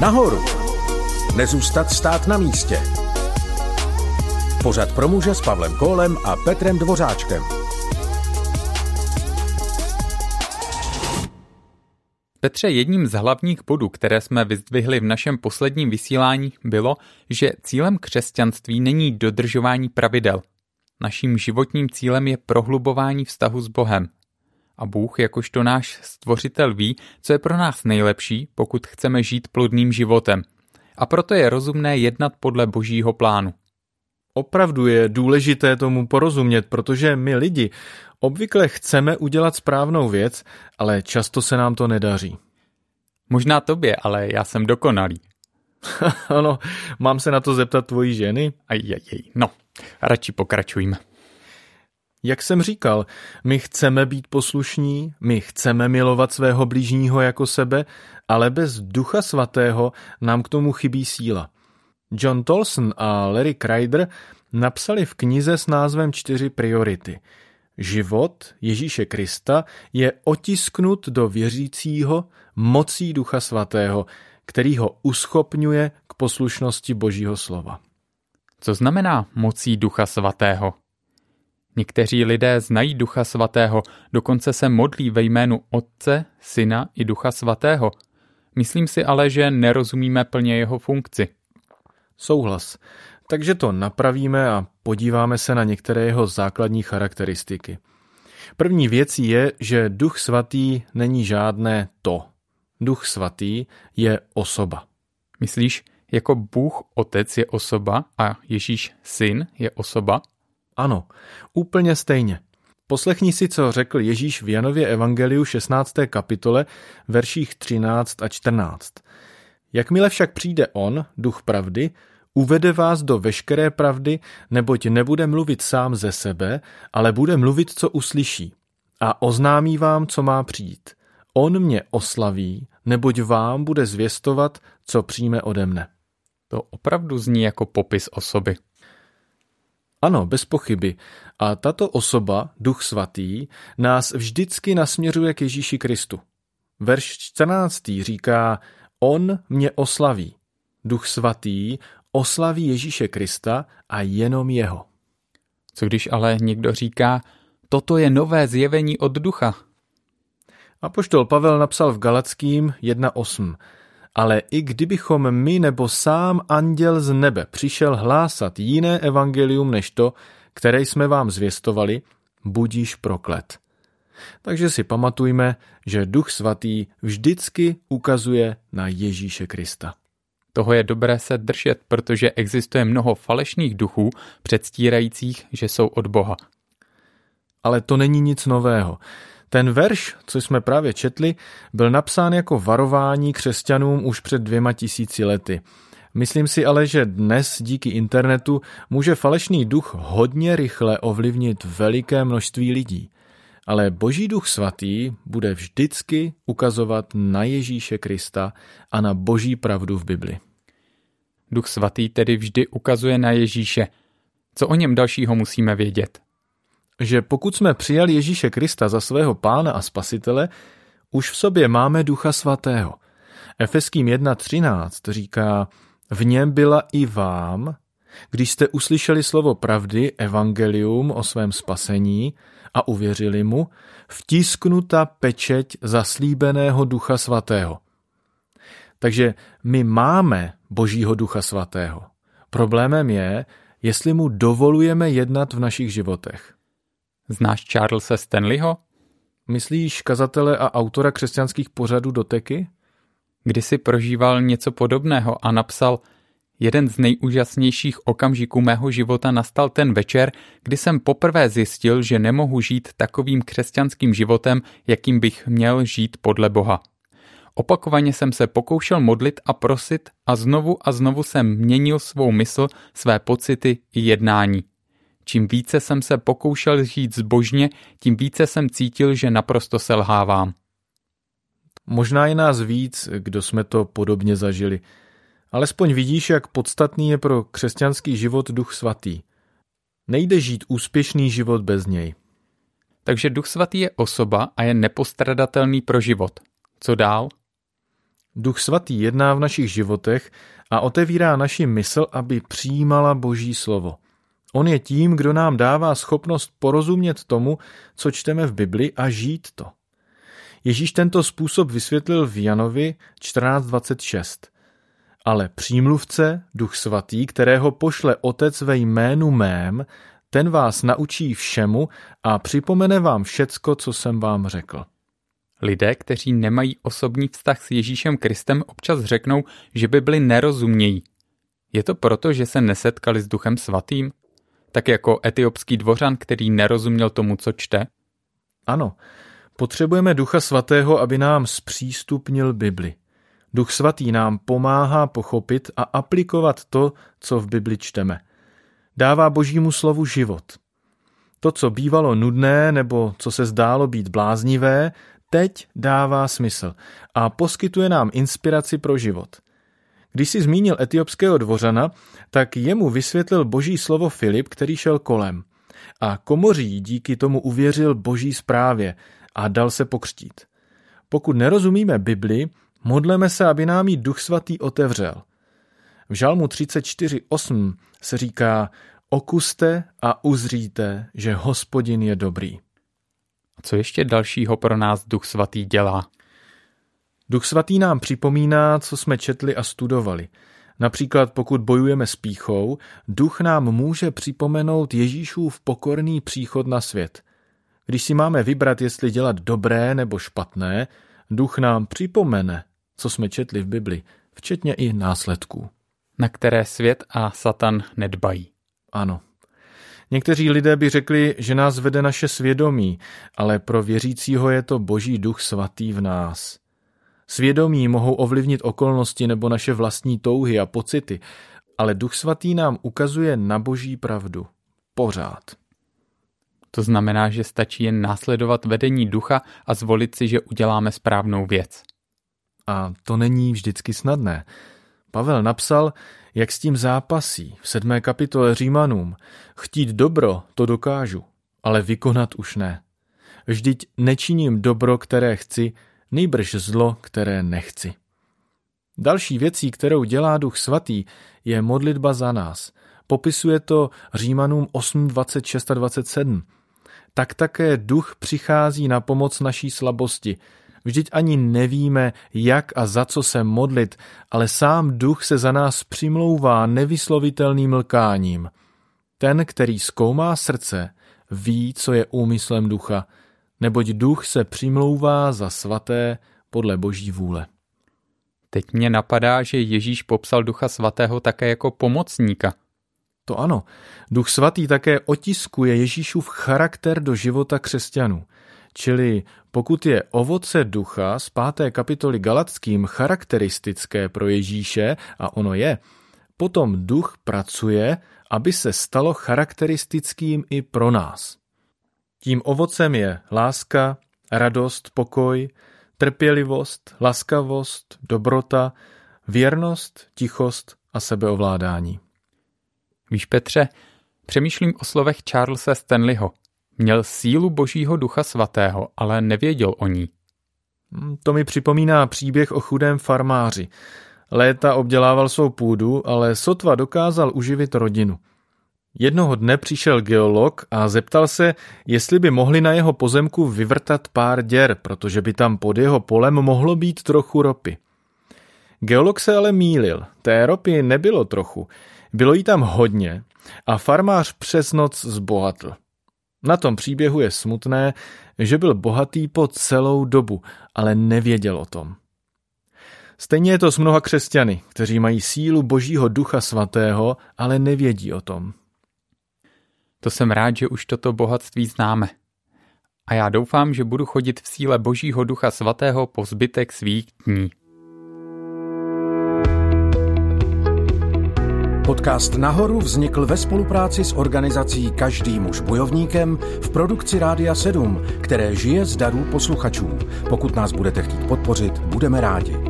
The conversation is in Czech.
Nahoru! Nezůstat stát na místě. Pořad pro muže s Pavlem Kólem a Petrem Dvořáčkem. Petře, jedním z hlavních bodů, které jsme vyzdvihli v našem posledním vysílání, bylo, že cílem křesťanství není dodržování pravidel. Naším životním cílem je prohlubování vztahu s Bohem. A Bůh, jakožto náš stvořitel, ví, co je pro nás nejlepší, pokud chceme žít plodným životem. A proto je rozumné jednat podle božího plánu. Opravdu je důležité tomu porozumět, protože my lidi obvykle chceme udělat správnou věc, ale často se nám to nedaří. Možná tobě, ale já jsem dokonalý. ano, mám se na to zeptat tvojí ženy? Ajajaj, no, radši pokračujme. Jak jsem říkal, my chceme být poslušní, my chceme milovat svého blížního jako sebe, ale bez ducha svatého nám k tomu chybí síla. John Tolson a Larry Kreider napsali v knize s názvem Čtyři priority. Život Ježíše Krista je otisknut do věřícího mocí Ducha Svatého, který ho uschopňuje k poslušnosti Božího slova. Co znamená mocí Ducha Svatého? Někteří lidé znají Ducha Svatého, dokonce se modlí ve jménu Otce, Syna i Ducha Svatého. Myslím si ale, že nerozumíme plně jeho funkci. Souhlas. Takže to napravíme a podíváme se na některé jeho základní charakteristiky. První věc je, že Duch Svatý není žádné to. Duch Svatý je osoba. Myslíš, jako Bůh Otec je osoba a Ježíš Syn je osoba? Ano, úplně stejně. Poslechni si, co řekl Ježíš v Janově Evangeliu 16. kapitole, verších 13 a 14. Jakmile však přijde on, duch pravdy, uvede vás do veškeré pravdy, neboť nebude mluvit sám ze sebe, ale bude mluvit, co uslyší. A oznámí vám, co má přijít. On mě oslaví, neboť vám bude zvěstovat, co přijme ode mne. To opravdu zní jako popis osoby. Ano, bez pochyby. A tato osoba, Duch Svatý, nás vždycky nasměřuje k Ježíši Kristu. Verš 14. říká, On mě oslaví. Duch Svatý oslaví Ježíše Krista a jenom jeho. Co když ale někdo říká, toto je nové zjevení od ducha? A poštol Pavel napsal v Galackým 1.8. Ale i kdybychom my nebo sám anděl z nebe přišel hlásat jiné evangelium než to, které jsme vám zvěstovali, budíš proklet. Takže si pamatujme, že Duch Svatý vždycky ukazuje na Ježíše Krista. Toho je dobré se držet, protože existuje mnoho falešných duchů, předstírajících, že jsou od Boha. Ale to není nic nového. Ten verš, co jsme právě četli, byl napsán jako varování křesťanům už před dvěma tisíci lety. Myslím si ale, že dnes díky internetu může falešný duch hodně rychle ovlivnit veliké množství lidí. Ale Boží duch svatý bude vždycky ukazovat na Ježíše Krista a na Boží pravdu v Bibli. Duch svatý tedy vždy ukazuje na Ježíše. Co o něm dalšího musíme vědět? Že pokud jsme přijali Ježíše Krista za svého pána a spasitele, už v sobě máme Ducha Svatého. Efeským 1.13 říká, v něm byla i vám, když jste uslyšeli slovo pravdy, evangelium o svém spasení a uvěřili mu, vtisknuta pečeť zaslíbeného Ducha Svatého. Takže my máme Božího Ducha Svatého. Problémem je, jestli mu dovolujeme jednat v našich životech. Znáš Charlesa Stanleyho? Myslíš kazatele a autora křesťanských pořadů doteky? Kdysi prožíval něco podobného a napsal Jeden z nejúžasnějších okamžiků mého života nastal ten večer, kdy jsem poprvé zjistil, že nemohu žít takovým křesťanským životem, jakým bych měl žít podle Boha. Opakovaně jsem se pokoušel modlit a prosit a znovu a znovu jsem měnil svou mysl, své pocity i jednání. Čím více jsem se pokoušel žít zbožně, tím více jsem cítil, že naprosto selhávám. Možná je nás víc, kdo jsme to podobně zažili. Alespoň vidíš, jak podstatný je pro křesťanský život duch svatý. Nejde žít úspěšný život bez něj. Takže duch svatý je osoba a je nepostradatelný pro život. Co dál? Duch svatý jedná v našich životech a otevírá naši mysl, aby přijímala Boží slovo. On je tím, kdo nám dává schopnost porozumět tomu, co čteme v Bibli a žít to. Ježíš tento způsob vysvětlil v Janovi 14.26. Ale přímluvce, duch svatý, kterého pošle otec ve jménu mém, ten vás naučí všemu a připomene vám všecko, co jsem vám řekl. Lidé, kteří nemají osobní vztah s Ježíšem Kristem, občas řeknou, že by byli nerozumějí. Je to proto, že se nesetkali s Duchem Svatým? Tak jako etiopský dvořan, který nerozuměl tomu, co čte? Ano, potřebujeme Ducha Svatého, aby nám zpřístupnil Bibli. Duch Svatý nám pomáhá pochopit a aplikovat to, co v Bibli čteme. Dává Božímu slovu život. To, co bývalo nudné nebo co se zdálo být bláznivé, teď dává smysl a poskytuje nám inspiraci pro život. Když si zmínil etiopského dvořana, tak jemu vysvětlil boží slovo Filip, který šel kolem. A komoří díky tomu uvěřil boží zprávě a dal se pokřtít. Pokud nerozumíme Bibli, modleme se, aby nám ji Duch Svatý otevřel. V Žalmu 34.8 se říká Okuste a uzříte, že hospodin je dobrý. Co ještě dalšího pro nás Duch Svatý dělá? Duch Svatý nám připomíná, co jsme četli a studovali. Například pokud bojujeme s píchou, duch nám může připomenout Ježíšův pokorný příchod na svět. Když si máme vybrat, jestli dělat dobré nebo špatné, duch nám připomene, co jsme četli v Bibli, včetně i následků. Na které svět a Satan nedbají. Ano. Někteří lidé by řekli, že nás vede naše svědomí, ale pro věřícího je to boží duch svatý v nás. Svědomí mohou ovlivnit okolnosti nebo naše vlastní touhy a pocity, ale duch svatý nám ukazuje na boží pravdu. Pořád. To znamená, že stačí jen následovat vedení ducha a zvolit si, že uděláme správnou věc. A to není vždycky snadné. Pavel napsal, jak s tím zápasí v sedmé kapitole Římanům. Chtít dobro, to dokážu, ale vykonat už ne. Vždyť nečiním dobro, které chci, nejbrž zlo, které nechci. Další věcí, kterou dělá Duch Svatý, je modlitba za nás. Popisuje to Římanům 8, 26 a 27. Tak také duch přichází na pomoc naší slabosti, Vždyť ani nevíme, jak a za co se modlit, ale sám duch se za nás přimlouvá nevyslovitelným lkáním. Ten, který zkoumá srdce, ví, co je úmyslem ducha, neboť duch se přimlouvá za svaté podle boží vůle. Teď mě napadá, že Ježíš popsal ducha svatého také jako pomocníka. To ano, duch svatý také otiskuje Ježíšův charakter do života křesťanů. Čili pokud je ovoce ducha z páté kapitoly Galackým charakteristické pro Ježíše, a ono je, potom duch pracuje, aby se stalo charakteristickým i pro nás. Tím ovocem je láska, radost, pokoj, trpělivost, laskavost, dobrota, věrnost, tichost a sebeovládání. Víš, Petře, přemýšlím o slovech Charlesa Stanleyho – Měl sílu božího ducha svatého, ale nevěděl o ní. Hmm, to mi připomíná příběh o chudém farmáři. Léta obdělával svou půdu, ale sotva dokázal uživit rodinu. Jednoho dne přišel geolog a zeptal se, jestli by mohli na jeho pozemku vyvrtat pár děr, protože by tam pod jeho polem mohlo být trochu ropy. Geolog se ale mýlil, té ropy nebylo trochu, bylo jí tam hodně a farmář přes noc zbohatl. Na tom příběhu je smutné, že byl bohatý po celou dobu, ale nevěděl o tom. Stejně je to s mnoha křesťany, kteří mají sílu Božího Ducha Svatého, ale nevědí o tom. To jsem rád, že už toto bohatství známe. A já doufám, že budu chodit v síle Božího Ducha Svatého po zbytek svých dní. Podcast Nahoru vznikl ve spolupráci s organizací Každý muž bojovníkem v produkci Rádia 7, které žije z darů posluchačů. Pokud nás budete chtít podpořit, budeme rádi.